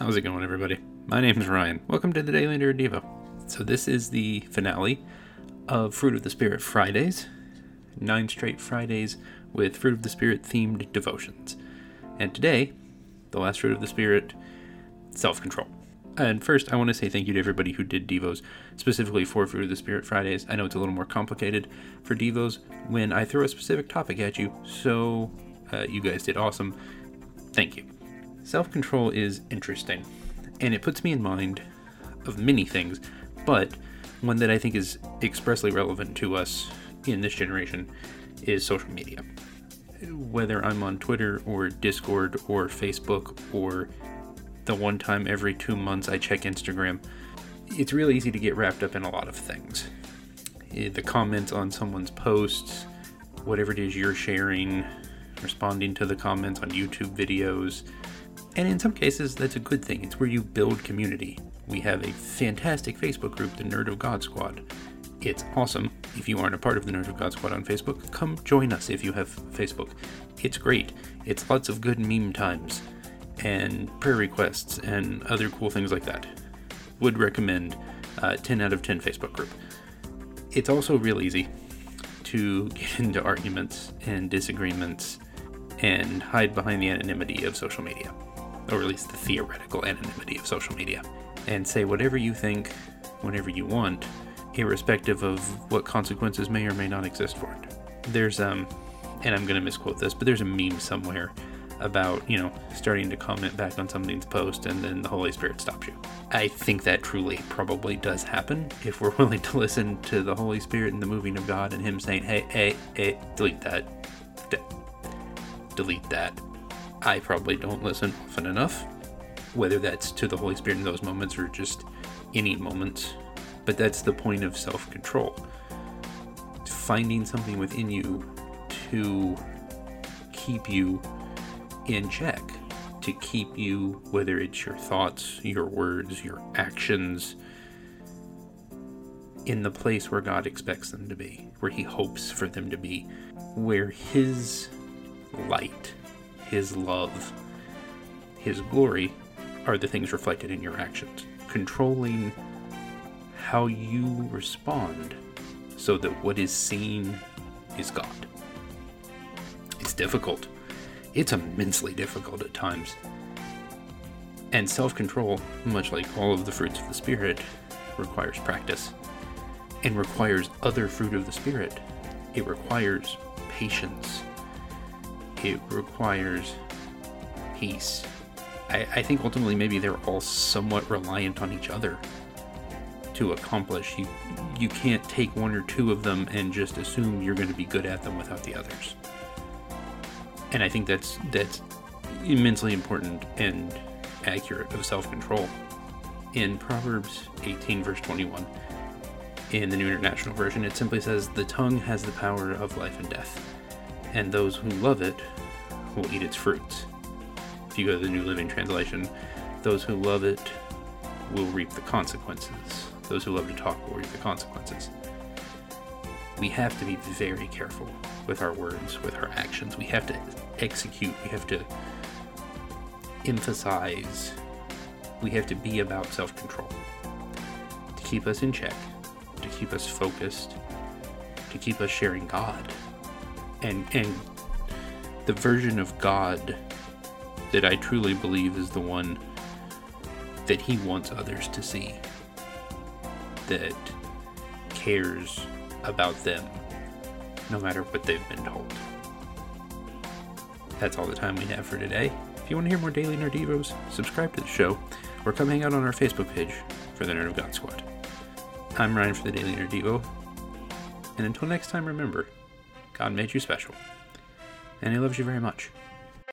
How's it going, everybody? My name is Ryan. Welcome to the Daily Nerdevo. So, this is the finale of Fruit of the Spirit Fridays. Nine straight Fridays with Fruit of the Spirit themed devotions. And today, the last Fruit of the Spirit self control. And first, I want to say thank you to everybody who did Devos, specifically for Fruit of the Spirit Fridays. I know it's a little more complicated for Devos when I throw a specific topic at you, so uh, you guys did awesome. Thank you. Self control is interesting, and it puts me in mind of many things, but one that I think is expressly relevant to us in this generation is social media. Whether I'm on Twitter or Discord or Facebook or the one time every two months I check Instagram, it's really easy to get wrapped up in a lot of things. Eh, the comments on someone's posts, whatever it is you're sharing, responding to the comments on YouTube videos. And in some cases, that's a good thing. It's where you build community. We have a fantastic Facebook group, the Nerd of God Squad. It's awesome. If you aren't a part of the Nerd of God Squad on Facebook, come join us if you have Facebook. It's great. It's lots of good meme times and prayer requests and other cool things like that. Would recommend uh, 10 out of 10 Facebook group. It's also real easy to get into arguments and disagreements and hide behind the anonymity of social media, or at least the theoretical anonymity of social media, and say whatever you think whenever you want, irrespective of what consequences may or may not exist for it. There's, um, and I'm going to misquote this, but there's a meme somewhere about, you know, starting to comment back on somebody's post and then the Holy Spirit stops you. I think that truly probably does happen if we're willing to listen to the Holy Spirit and the moving of God and Him saying, hey, hey, hey, delete that. De- delete that. I probably don't listen often enough, whether that's to the Holy Spirit in those moments or just any moments. But that's the point of self control. Finding something within you to keep you in check to keep you, whether it's your thoughts, your words, your actions, in the place where God expects them to be, where He hopes for them to be, where His light, His love, His glory are the things reflected in your actions. Controlling how you respond so that what is seen is God. It's difficult it's immensely difficult at times. And self control, much like all of the fruits of the Spirit, requires practice and requires other fruit of the Spirit. It requires patience, it requires peace. I, I think ultimately, maybe they're all somewhat reliant on each other to accomplish. You, you can't take one or two of them and just assume you're going to be good at them without the others and I think that's that's immensely important and accurate of self-control. In Proverbs 18 verse 21, in the New International Version, it simply says, "The tongue has the power of life and death, and those who love it will eat its fruits." If you go to the New Living Translation, those who love it will reap the consequences. Those who love to talk will reap the consequences. We have to be very careful with our words, with our actions. We have to execute, we have to emphasize, we have to be about self control to keep us in check, to keep us focused, to keep us sharing God. And, and the version of God that I truly believe is the one that He wants others to see, that cares about them no matter what they've been told. That's all the time we have for today. If you want to hear more daily Nerdevos, subscribe to the show or come hang out on our Facebook page for the Nerd of God Squad. I'm Ryan for the Daily Nerdevo, and until next time, remember, God made you special, and He loves you very much.